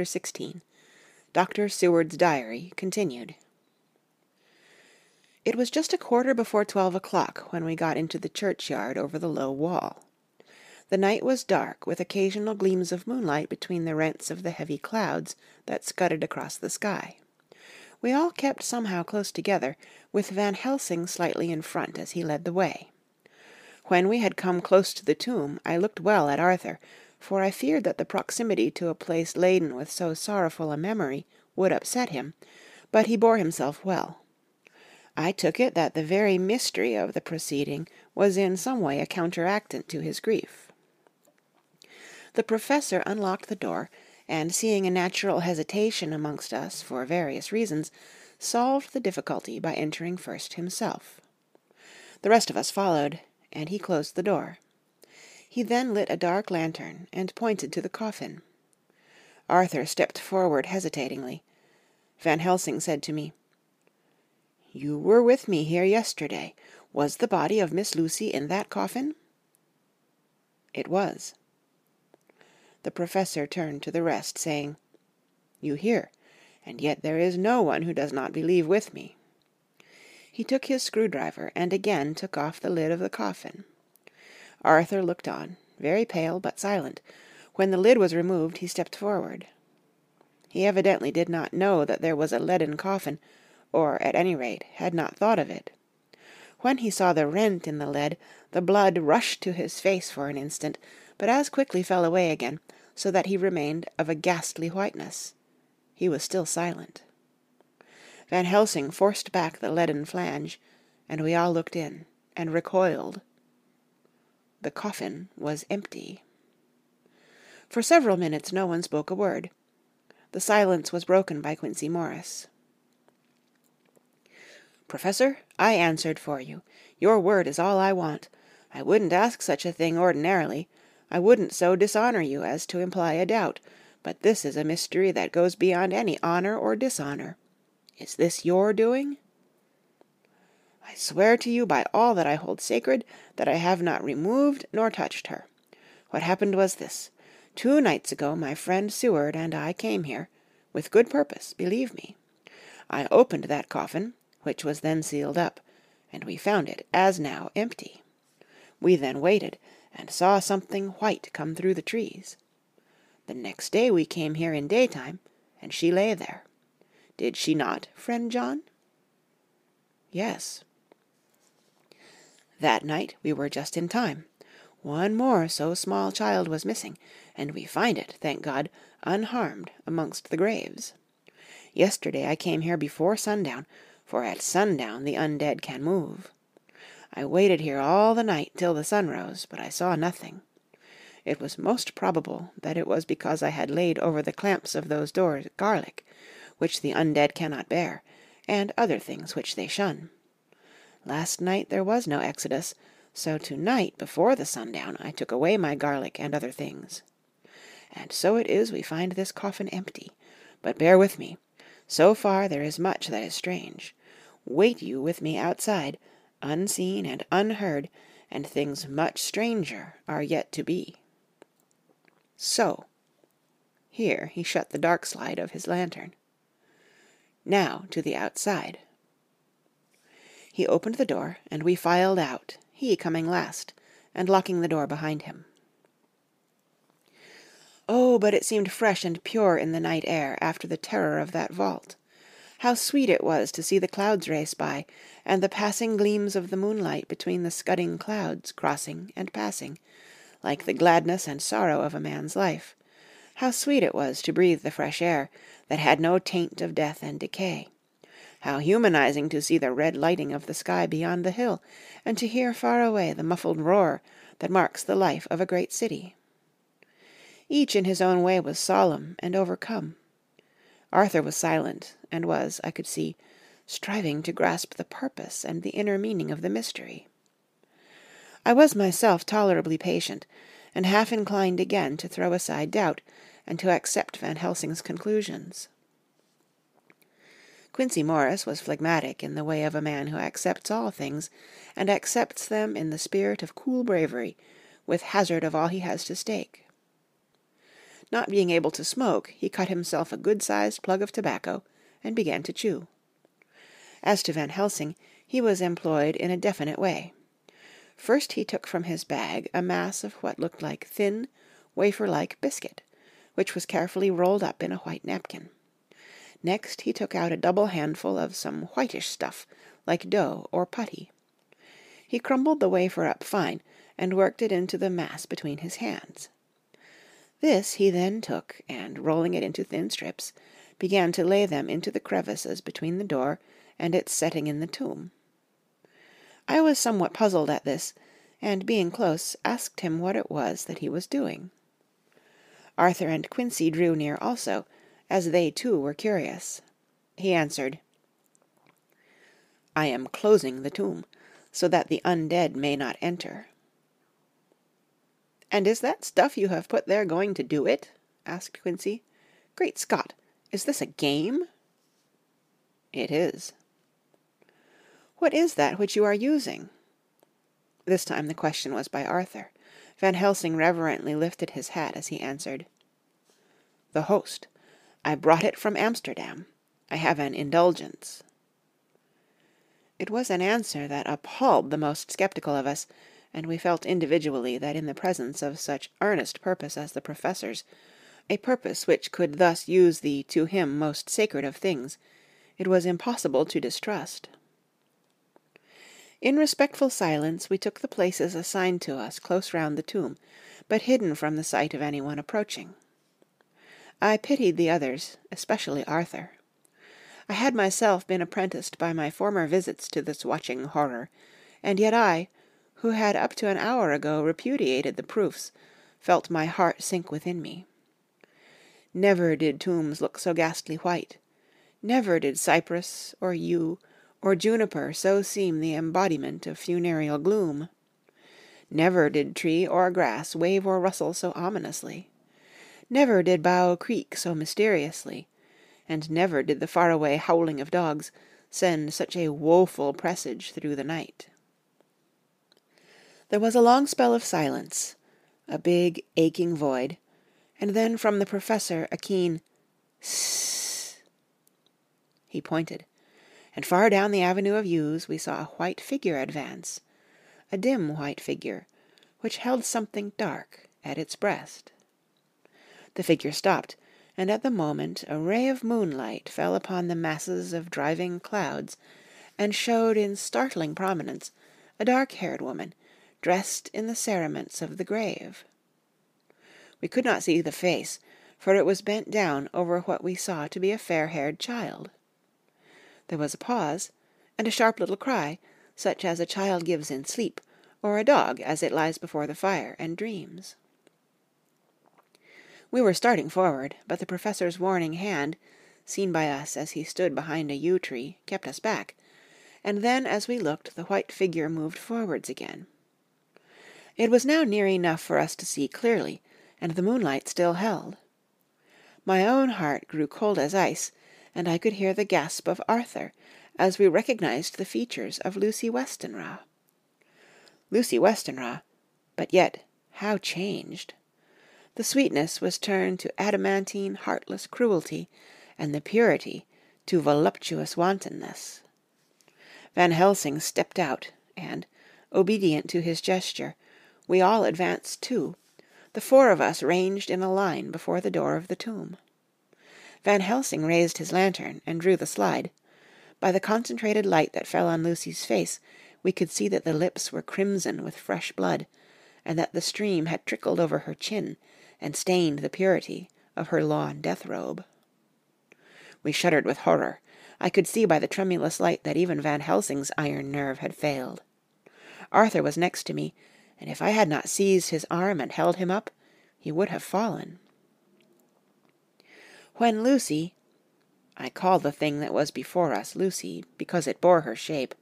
Chapter 16 Dr. Seward's Diary Continued It was just a quarter before twelve o'clock when we got into the churchyard over the low wall. The night was dark with occasional gleams of moonlight between the rents of the heavy clouds that scudded across the sky. We all kept somehow close together, with Van Helsing slightly in front as he led the way. When we had come close to the tomb I looked well at Arthur, for I feared that the proximity to a place laden with so sorrowful a memory would upset him, but he bore himself well. I took it that the very mystery of the proceeding was in some way a counteractant to his grief. The Professor unlocked the door, and seeing a natural hesitation amongst us for various reasons, solved the difficulty by entering first himself. The rest of us followed, and he closed the door. He then lit a dark lantern and pointed to the coffin. Arthur stepped forward hesitatingly. Van Helsing said to me, "You were with me here yesterday. Was the body of Miss Lucy in that coffin?" It was. The Professor turned to the rest, saying, "You hear, and yet there is no one who does not believe with me." He took his screwdriver and again took off the lid of the coffin. Arthur looked on, very pale but silent. When the lid was removed he stepped forward. He evidently did not know that there was a leaden coffin, or at any rate had not thought of it. When he saw the rent in the lead, the blood rushed to his face for an instant, but as quickly fell away again, so that he remained of a ghastly whiteness. He was still silent. Van Helsing forced back the leaden flange, and we all looked in, and recoiled. The coffin was empty. For several minutes no one spoke a word. The silence was broken by Quincey Morris. "Professor, I answered for you. Your word is all I want. I wouldn't ask such a thing ordinarily. I wouldn't so dishonor you as to imply a doubt, but this is a mystery that goes beyond any honor or dishonor. Is this your doing?" I swear to you by all that I hold sacred that I have not removed nor touched her. What happened was this. Two nights ago my friend Seward and I came here, with good purpose, believe me. I opened that coffin, which was then sealed up, and we found it, as now, empty. We then waited, and saw something white come through the trees. The next day we came here in daytime, and she lay there. Did she not, friend John? Yes. That night we were just in time. One more so small child was missing, and we find it, thank God, unharmed amongst the graves. Yesterday I came here before sundown, for at sundown the undead can move. I waited here all the night till the sun rose, but I saw nothing. It was most probable that it was because I had laid over the clamps of those doors garlic, which the undead cannot bear, and other things which they shun. Last night there was no exodus, so to night before the sundown I took away my garlic and other things. And so it is we find this coffin empty. But bear with me. So far there is much that is strange. Wait you with me outside, unseen and unheard, and things much stranger are yet to be. So. Here he shut the dark slide of his lantern. Now to the outside. He opened the door, and we filed out, he coming last, and locking the door behind him. Oh, but it seemed fresh and pure in the night air after the terror of that vault. How sweet it was to see the clouds race by, and the passing gleams of the moonlight between the scudding clouds crossing and passing, like the gladness and sorrow of a man's life. How sweet it was to breathe the fresh air, that had no taint of death and decay. How humanizing to see the red lighting of the sky beyond the hill, and to hear far away the muffled roar that marks the life of a great city. Each in his own way was solemn and overcome. Arthur was silent, and was, I could see, striving to grasp the purpose and the inner meaning of the mystery. I was myself tolerably patient, and half inclined again to throw aside doubt and to accept Van Helsing's conclusions. Quincey Morris was phlegmatic in the way of a man who accepts all things, and accepts them in the spirit of cool bravery, with hazard of all he has to stake. Not being able to smoke, he cut himself a good sized plug of tobacco, and began to chew. As to Van Helsing, he was employed in a definite way. First he took from his bag a mass of what looked like thin, wafer like biscuit, which was carefully rolled up in a white napkin. Next he took out a double handful of some whitish stuff, like dough or putty. He crumbled the wafer up fine, and worked it into the mass between his hands. This he then took, and rolling it into thin strips, began to lay them into the crevices between the door and its setting in the tomb. I was somewhat puzzled at this, and being close, asked him what it was that he was doing. Arthur and Quincey drew near also, as they too were curious. He answered, I am closing the tomb, so that the undead may not enter. And is that stuff you have put there going to do it? asked Quincey. Great Scott! Is this a game? It is. What is that which you are using? This time the question was by Arthur. Van Helsing reverently lifted his hat as he answered. The host. I brought it from Amsterdam. I have an indulgence. It was an answer that appalled the most skeptical of us, and we felt individually that in the presence of such earnest purpose as the Professor's, a purpose which could thus use the to him most sacred of things, it was impossible to distrust. In respectful silence we took the places assigned to us close round the tomb, but hidden from the sight of anyone approaching. I pitied the others, especially Arthur. I had myself been apprenticed by my former visits to this watching horror, and yet I, who had up to an hour ago repudiated the proofs, felt my heart sink within me. Never did tombs look so ghastly white. Never did cypress, or yew, or juniper so seem the embodiment of funereal gloom. Never did tree or grass wave or rustle so ominously. Never did bough creak so mysteriously, and never did the far-away howling of dogs send such a woeful presage through the night. There was a long spell of silence, a big, aching void, and then from the Professor a keen "Sssss." He pointed, and far down the avenue of yews we saw a white figure advance, a dim white figure, which held something dark at its breast. The figure stopped, and at the moment a ray of moonlight fell upon the masses of driving clouds and showed in startling prominence a dark-haired woman dressed in the cerements of the grave. We could not see the face, for it was bent down over what we saw to be a fair-haired child. There was a pause, and a sharp little cry, such as a child gives in sleep, or a dog as it lies before the fire and dreams. We were starting forward, but the Professor's warning hand, seen by us as he stood behind a yew tree, kept us back, and then as we looked the white figure moved forwards again. It was now near enough for us to see clearly, and the moonlight still held. My own heart grew cold as ice, and I could hear the gasp of Arthur as we recognized the features of Lucy Westenra. Lucy Westenra, but yet how changed! The sweetness was turned to adamantine, heartless cruelty, and the purity to voluptuous wantonness. Van Helsing stepped out, and, obedient to his gesture, we all advanced too, the four of us ranged in a line before the door of the tomb. Van Helsing raised his lantern and drew the slide. By the concentrated light that fell on Lucy's face, we could see that the lips were crimson with fresh blood, and that the stream had trickled over her chin and stained the purity of her lawn death robe. We shuddered with horror. I could see by the tremulous light that even Van Helsing's iron nerve had failed. Arthur was next to me, and if I had not seized his arm and held him up, he would have fallen. When Lucy I call the thing that was before us Lucy, because it bore her shape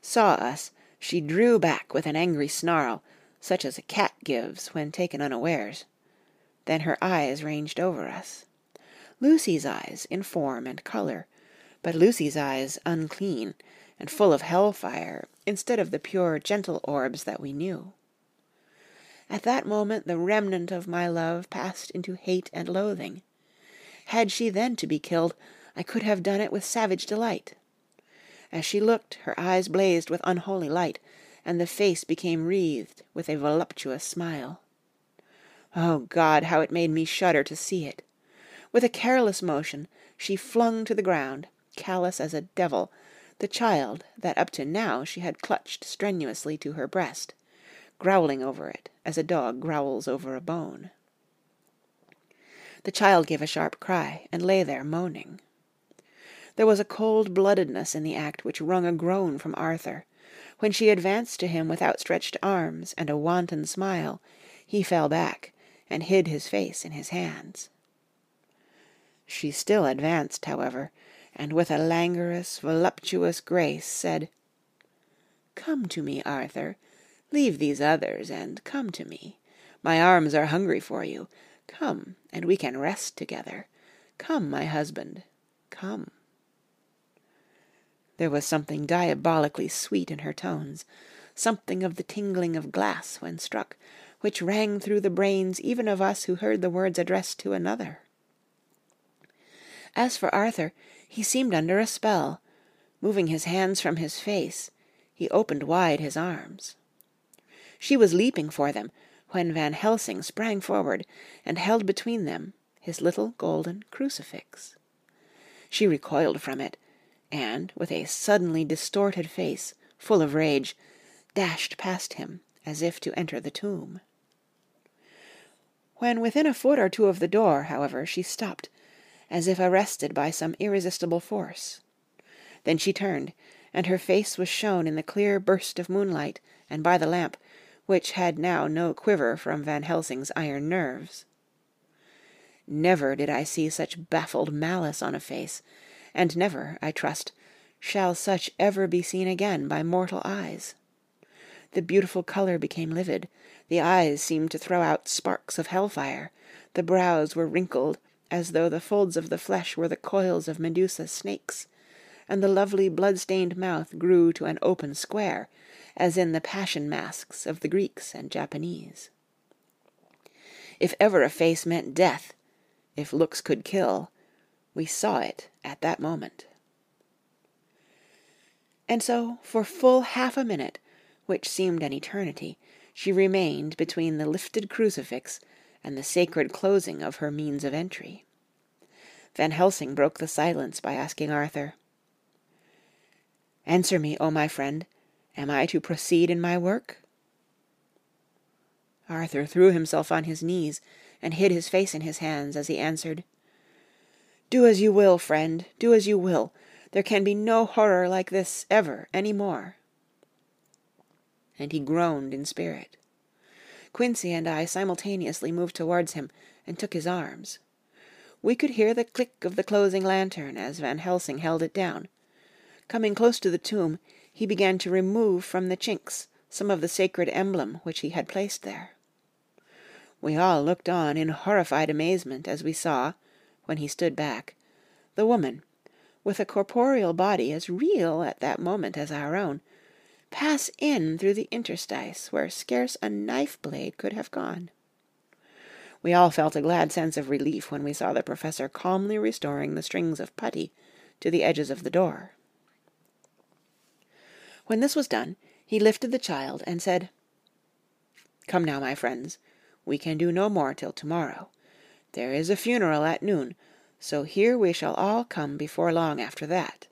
saw us, she drew back with an angry snarl, such as a cat gives when taken unawares. Then her eyes ranged over us. Lucy's eyes in form and colour, but Lucy's eyes unclean and full of hell fire instead of the pure, gentle orbs that we knew. At that moment the remnant of my love passed into hate and loathing. Had she then to be killed, I could have done it with savage delight. As she looked, her eyes blazed with unholy light, and the face became wreathed with a voluptuous smile. Oh God, how it made me shudder to see it! With a careless motion she flung to the ground, callous as a devil, the child that up to now she had clutched strenuously to her breast, growling over it as a dog growls over a bone. The child gave a sharp cry, and lay there moaning. There was a cold bloodedness in the act which wrung a groan from Arthur. When she advanced to him with outstretched arms and a wanton smile, he fell back and hid his face in his hands. She still advanced, however, and with a languorous, voluptuous grace said, Come to me, Arthur. Leave these others, and come to me. My arms are hungry for you. Come, and we can rest together. Come, my husband, come. There was something diabolically sweet in her tones, something of the tingling of glass when struck, which rang through the brains even of us who heard the words addressed to another. As for Arthur, he seemed under a spell. Moving his hands from his face, he opened wide his arms. She was leaping for them, when Van Helsing sprang forward and held between them his little golden crucifix. She recoiled from it, and, with a suddenly distorted face, full of rage, dashed past him as if to enter the tomb. When within a foot or two of the door, however, she stopped, as if arrested by some irresistible force. Then she turned, and her face was shown in the clear burst of moonlight and by the lamp, which had now no quiver from Van Helsing's iron nerves. Never did I see such baffled malice on a face, and never, I trust, shall such ever be seen again by mortal eyes. The beautiful color became livid, the eyes seemed to throw out sparks of hellfire, the brows were wrinkled as though the folds of the flesh were the coils of Medusa's snakes, and the lovely blood-stained mouth grew to an open square, as in the passion masks of the Greeks and Japanese. If ever a face meant death, if looks could kill, we saw it at that moment. And so, for full half a minute, which seemed an eternity, she remained between the lifted crucifix and the sacred closing of her means of entry. Van Helsing broke the silence by asking Arthur, Answer me, O my friend, am I to proceed in my work? Arthur threw himself on his knees and hid his face in his hands as he answered, do as you will, friend, do as you will. There can be no horror like this ever any more. And he groaned in spirit. Quincey and I simultaneously moved towards him and took his arms. We could hear the click of the closing lantern as Van Helsing held it down. Coming close to the tomb, he began to remove from the chinks some of the sacred emblem which he had placed there. We all looked on in horrified amazement as we saw, when he stood back, the woman, with a corporeal body as real at that moment as our own, pass in through the interstice where scarce a knife blade could have gone. We all felt a glad sense of relief when we saw the professor calmly restoring the strings of putty to the edges of the door. When this was done, he lifted the child and said, Come now, my friends, we can do no more till tomorrow. There is a funeral at noon, so here we shall all come before long after that.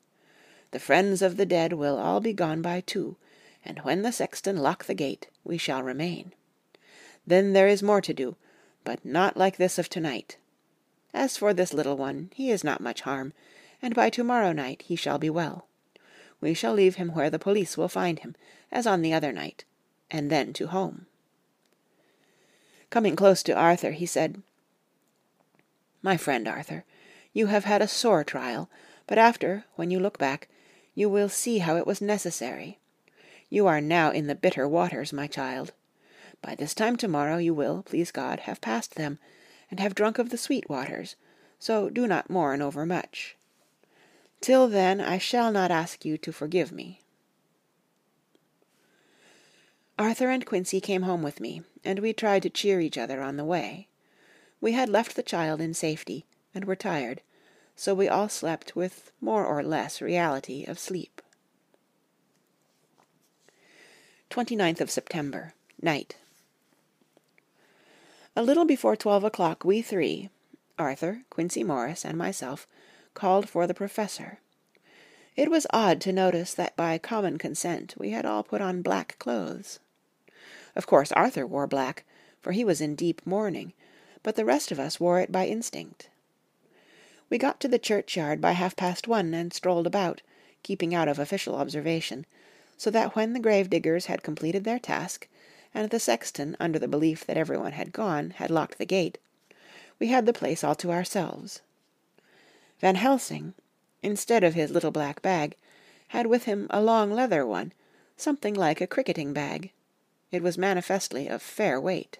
The friends of the dead will all be gone by two, and when the sexton lock the gate, we shall remain. Then there is more to do, but not like this of to-night. As for this little one, he is not much harm, and by to-morrow night he shall be well. We shall leave him where the police will find him, as on the other night, and then to home. Coming close to Arthur, he said, my friend Arthur, you have had a sore trial, but after, when you look back, you will see how it was necessary. You are now in the bitter waters, my child. By this time tomorrow you will, please God, have passed them, and have drunk of the sweet waters, so do not mourn over much. Till then I shall not ask you to forgive me. Arthur and Quincey came home with me, and we tried to cheer each other on the way. We had left the child in safety, and were tired, so we all slept with more or less reality of sleep. 29th of September, night. A little before twelve o'clock we three, Arthur, Quincey Morris, and myself, called for the Professor. It was odd to notice that by common consent we had all put on black clothes. Of course Arthur wore black, for he was in deep mourning, but the rest of us wore it by instinct. We got to the churchyard by half past one and strolled about, keeping out of official observation, so that when the grave diggers had completed their task, and the sexton, under the belief that everyone had gone, had locked the gate, we had the place all to ourselves. Van Helsing, instead of his little black bag, had with him a long leather one, something like a cricketing bag. It was manifestly of fair weight.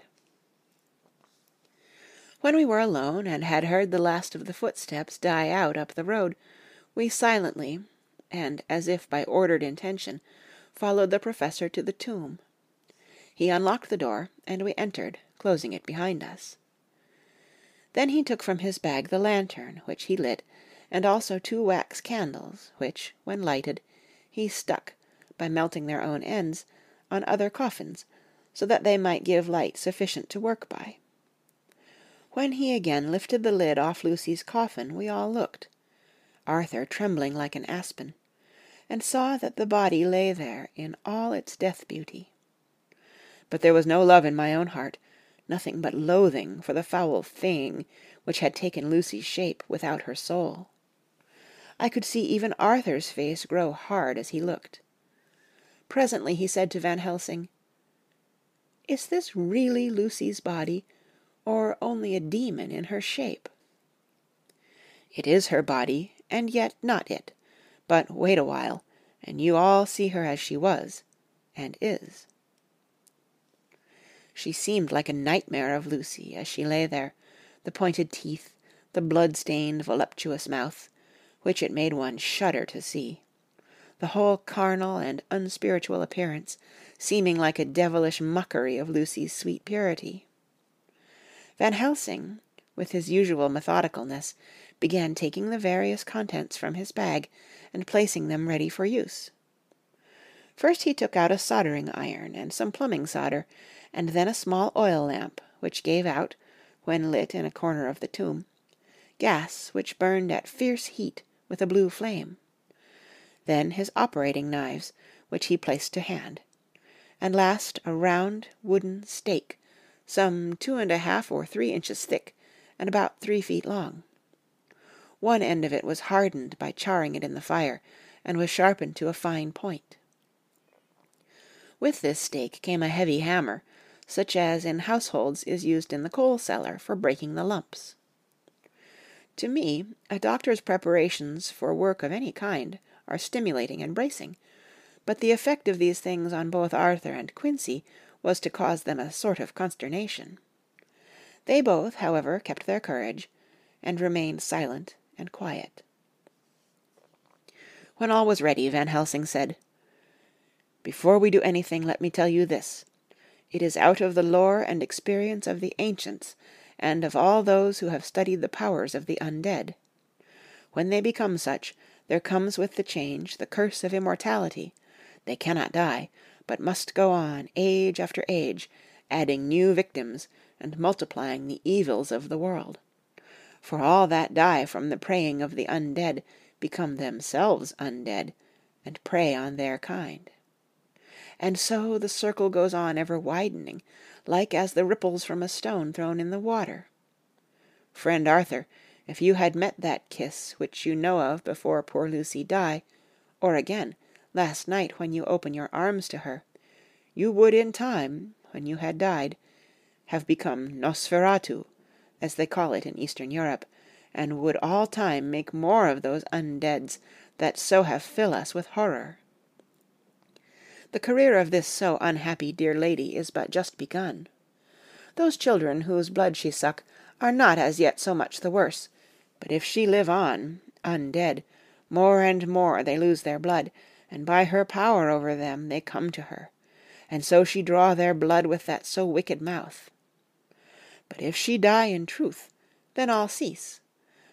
When we were alone, and had heard the last of the footsteps die out up the road, we silently, and as if by ordered intention, followed the Professor to the tomb. He unlocked the door, and we entered, closing it behind us. Then he took from his bag the lantern, which he lit, and also two wax candles, which, when lighted, he stuck, by melting their own ends, on other coffins, so that they might give light sufficient to work by. When he again lifted the lid off Lucy's coffin, we all looked, Arthur trembling like an aspen, and saw that the body lay there in all its death beauty. But there was no love in my own heart, nothing but loathing for the foul thing which had taken Lucy's shape without her soul. I could see even Arthur's face grow hard as he looked. Presently he said to Van Helsing, "Is this really Lucy's body, or only a demon in her shape. It is her body, and yet not it. But wait a while, and you all see her as she was, and is. She seemed like a nightmare of Lucy as she lay there, the pointed teeth, the blood-stained, voluptuous mouth, which it made one shudder to see, the whole carnal and unspiritual appearance seeming like a devilish mockery of Lucy's sweet purity. Van Helsing, with his usual methodicalness, began taking the various contents from his bag and placing them ready for use. First he took out a soldering iron and some plumbing solder, and then a small oil lamp, which gave out, when lit in a corner of the tomb, gas which burned at fierce heat with a blue flame. Then his operating knives, which he placed to hand, and last a round wooden stake some two and a half or three inches thick, and about three feet long. One end of it was hardened by charring it in the fire, and was sharpened to a fine point. With this stake came a heavy hammer, such as in households is used in the coal cellar for breaking the lumps. To me, a doctor's preparations for work of any kind are stimulating and bracing, but the effect of these things on both Arthur and Quincey was to cause them a sort of consternation. They both, however, kept their courage, and remained silent and quiet. When all was ready, Van Helsing said, Before we do anything, let me tell you this. It is out of the lore and experience of the ancients, and of all those who have studied the powers of the undead. When they become such, there comes with the change the curse of immortality. They cannot die, but must go on age after age, adding new victims and multiplying the evils of the world. For all that die from the preying of the undead become themselves undead, and prey on their kind. And so the circle goes on ever widening, like as the ripples from a stone thrown in the water. Friend Arthur, if you had met that kiss which you know of before poor Lucy die, or again, last night when you open your arms to her, you would in time, when you had died, have become Nosferatu, as they call it in Eastern Europe, and would all time make more of those undeads that so have fill us with horror. The career of this so unhappy dear lady is but just begun. Those children whose blood she suck are not as yet so much the worse, but if she live on, undead, more and more they lose their blood, and by her power over them they come to her, and so she draw their blood with that so wicked mouth. But if she die in truth, then all cease.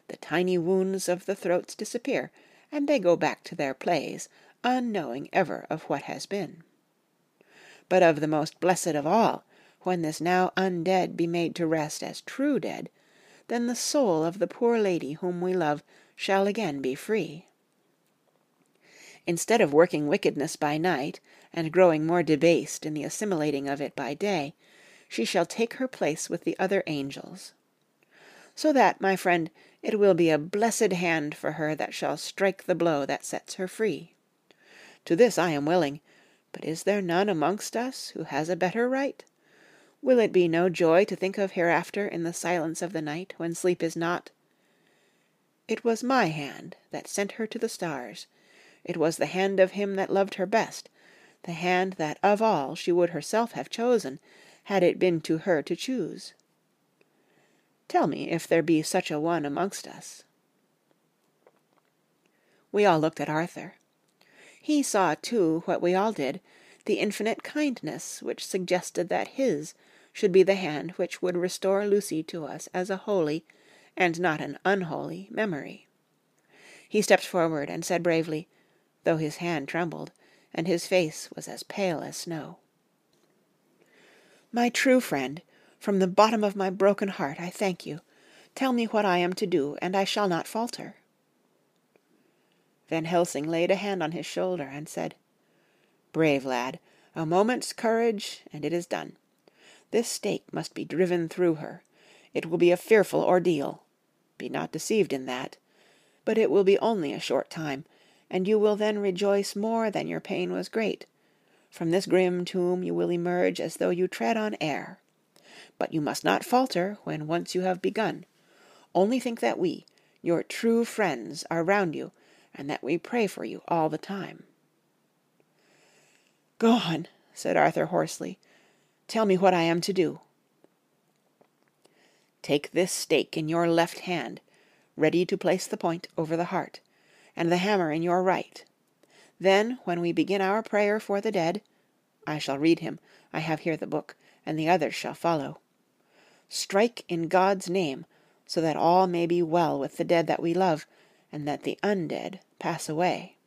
The tiny wounds of the throats disappear, and they go back to their plays, unknowing ever of what has been. But of the most blessed of all, when this now undead be made to rest as true dead, then the soul of the poor lady whom we love shall again be free. Instead of working wickedness by night, and growing more debased in the assimilating of it by day, she shall take her place with the other angels. So that, my friend, it will be a blessed hand for her that shall strike the blow that sets her free. To this I am willing, but is there none amongst us who has a better right? Will it be no joy to think of hereafter in the silence of the night when sleep is not? It was my hand that sent her to the stars. It was the hand of him that loved her best, the hand that of all she would herself have chosen, had it been to her to choose. Tell me if there be such a one amongst us. We all looked at Arthur. He saw, too, what we all did, the infinite kindness which suggested that his should be the hand which would restore Lucy to us as a holy, and not an unholy, memory. He stepped forward and said bravely, though his hand trembled, and his face was as pale as snow. My true friend, from the bottom of my broken heart I thank you. Tell me what I am to do, and I shall not falter. Van Helsing laid a hand on his shoulder and said, Brave lad, a moment's courage, and it is done. This stake must be driven through her. It will be a fearful ordeal. Be not deceived in that. But it will be only a short time, and you will then rejoice more than your pain was great. From this grim tomb you will emerge as though you tread on air. But you must not falter when once you have begun. Only think that we, your true friends, are round you, and that we pray for you all the time. Go on, said Arthur hoarsely. Tell me what I am to do. Take this stake in your left hand, ready to place the point over the heart, and the hammer in your right. Then, when we begin our prayer for the dead, I shall read him, I have here the book, and the others shall follow. Strike in God's name, so that all may be well with the dead that we love, and that the undead pass away.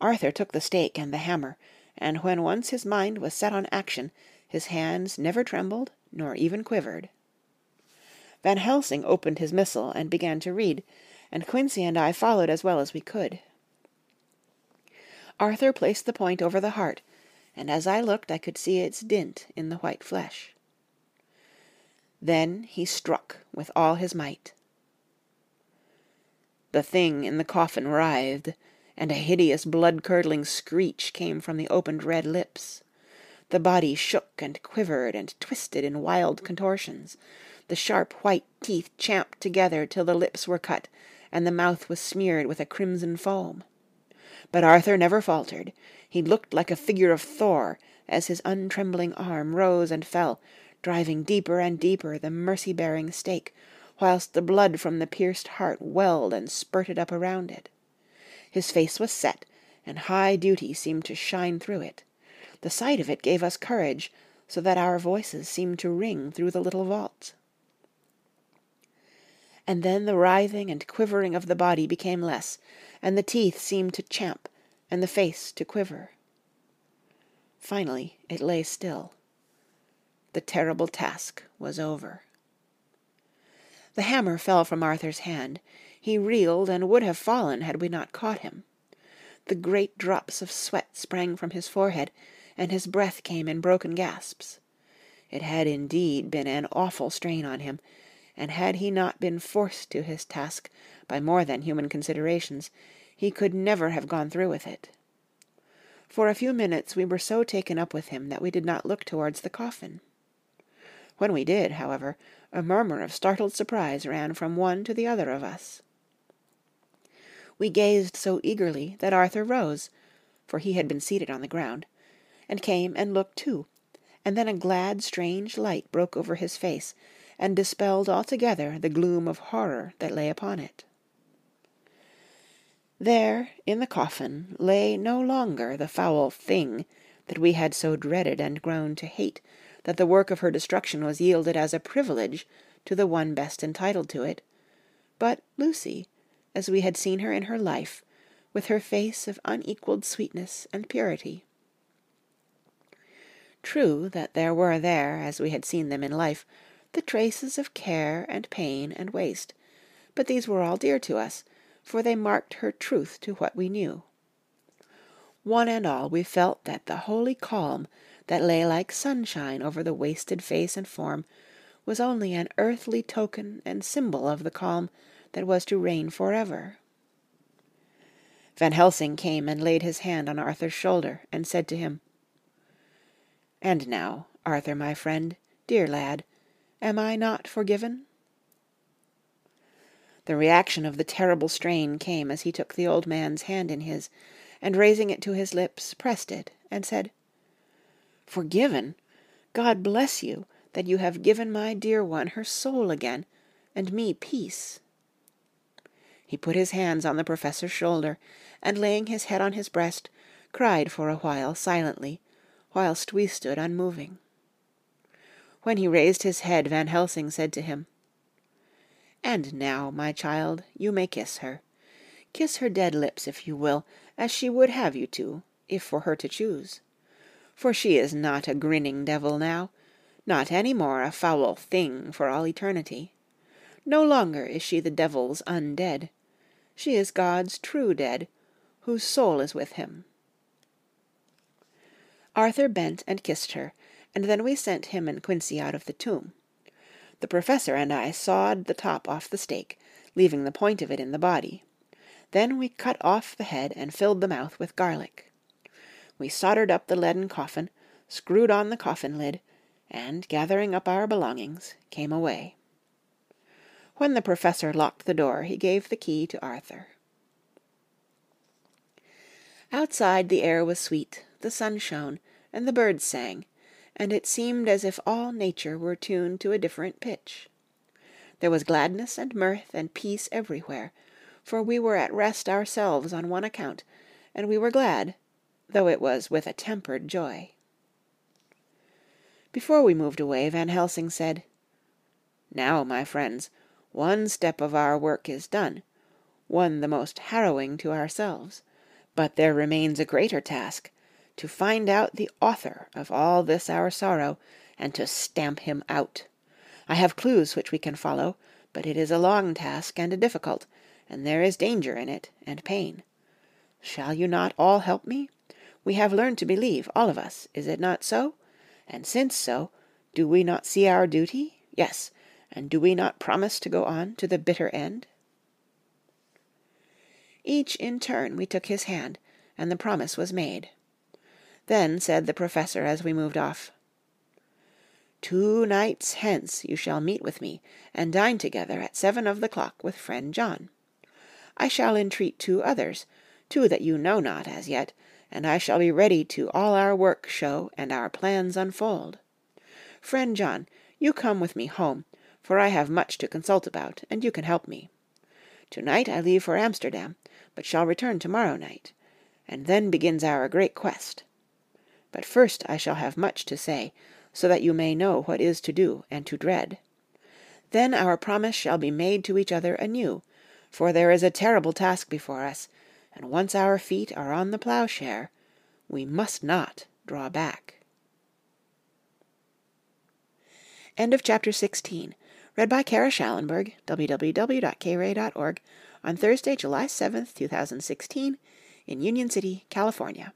Arthur took the stake and the hammer, and when once his mind was set on action, his hands never trembled nor even quivered. Van Helsing opened his missal and began to read, and Quincey and I followed as well as we could. Arthur placed the point over the heart, and as I looked I could see its dint in the white flesh. Then he struck with all his might. The thing in the coffin writhed, and a hideous blood-curdling screech came from the opened red lips. The body shook and quivered and twisted in wild contortions. The sharp white teeth champed together till the lips were cut, and the mouth was smeared with a crimson foam. But Arthur never faltered. He looked like a figure of Thor as his untrembling arm rose and fell, driving deeper and deeper the mercy-bearing stake, whilst the blood from the pierced heart welled and spurted up around it. His face was set, and high duty seemed to shine through it. The sight of it gave us courage, so that our voices seemed to ring through the little vault. And then the writhing and quivering of the body became less, and the teeth seemed to champ, and the face to quiver. Finally it lay still. The terrible task was over. The hammer fell from Arthur's hand. He reeled and would have fallen had we not caught him. The great drops of sweat sprang from his forehead, and his breath came in broken gasps. It had indeed been an awful strain on him, and had he not been forced to his task by more than human considerations, he could never have gone through with it. For a few minutes we were so taken up with him that we did not look towards the coffin. When we did, however, a murmur of startled surprise ran from one to the other of us. We gazed so eagerly that Arthur rose, for he had been seated on the ground, and came and looked too, and then a glad strange light broke over his face, and dispelled altogether the gloom of horror that lay upon it. There, in the coffin, lay no longer the foul thing that we had so dreaded and grown to hate, that the work of her destruction was yielded as a privilege to the one best entitled to it, but Lucy, as we had seen her in her life, with her face of unequalled sweetness and purity. True that there were there, as we had seen them in life, the traces of care and pain and waste, but these were all dear to us, for they marked her truth to what we knew. One and all we felt that the holy calm that lay like sunshine over the wasted face and form was only an earthly token and symbol of the calm that was to reign forever. Van Helsing came and laid his hand on Arthur's shoulder, and said to him, And now, Arthur, my friend, dear lad, am I not forgiven? The reaction of the terrible strain came as he took the old man's hand in his, and raising it to his lips, pressed it, and said, Forgiven! God bless you, that you have given my dear one her soul again, and me peace. He put his hands on the Professor's shoulder, and laying his head on his breast, cried for a while silently, whilst we stood unmoving. When he raised his head, Van Helsing said to him, And now, my child, you may kiss her. Kiss her dead lips, if you will, as she would have you to, if for her to choose. For she is not a grinning devil now, not any more a foul thing for all eternity. No longer is she the devil's undead. She is God's true dead, whose soul is with him. Arthur bent and kissed her, and then we sent him and Quincey out of the tomb. The professor and I sawed the top off the stake, leaving the point of it in the body. Then we cut off the head and filled the mouth with garlic. We soldered up the leaden coffin, screwed on the coffin lid, and, gathering up our belongings, came away. When the professor locked the door, he gave the key to Arthur. Outside the air was sweet, the sun shone, and the birds sang, and it seemed as if all nature were tuned to a different pitch. There was gladness and mirth and peace everywhere, for we were at rest ourselves on one account, and we were glad, though it was with a tempered joy. Before we moved away, Van Helsing said, Now, my friends, one step of our work is done, one the most harrowing to ourselves. But there remains a greater task, to find out the author of all this our sorrow, and to stamp him out. I have clues which we can follow, but it is a long task and a difficult, and there is danger in it, and pain. Shall you not all help me? We have learned to believe, all of us, is it not so? And since so, do we not see our duty? Yes, and do we not promise to go on to the bitter end? Each in turn we took his hand, and the promise was made. Then said the Professor as we moved off, Two nights hence you shall meet with me, and dine together at seven of the clock with friend John. I shall entreat two others, two that you know not as yet, and I shall be ready to all our work show and our plans unfold. Friend John, you come with me home, for I have much to consult about, and you can help me. To-night I leave for Amsterdam, but shall return to-morrow night, and then begins our great quest. But first I shall have much to say, so that you may know what is to do and to dread. Then our promise shall be made to each other anew, for there is a terrible task before us, and once our feet are on the ploughshare, we must not draw back. End of chapter 16. Read by Kara Shallenberg, www.kray.org, on Thursday, July 7th, 2016, in Union City, California.